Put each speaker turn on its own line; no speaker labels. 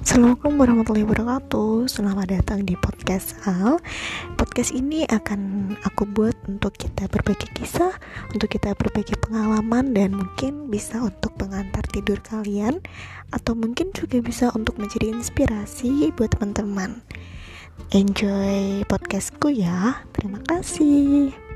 Assalamualaikum warahmatullahi wabarakatuh. Selamat datang di podcast Al. Podcast ini akan aku buat untuk kita berbagi kisah Untuk kita berbagi pengalaman Dan mungkin bisa untuk pengantar tidur kalian Atau mungkin juga bisa untuk menjadi inspirasi buat teman-teman. Enjoy podcastku ya. Terima kasih.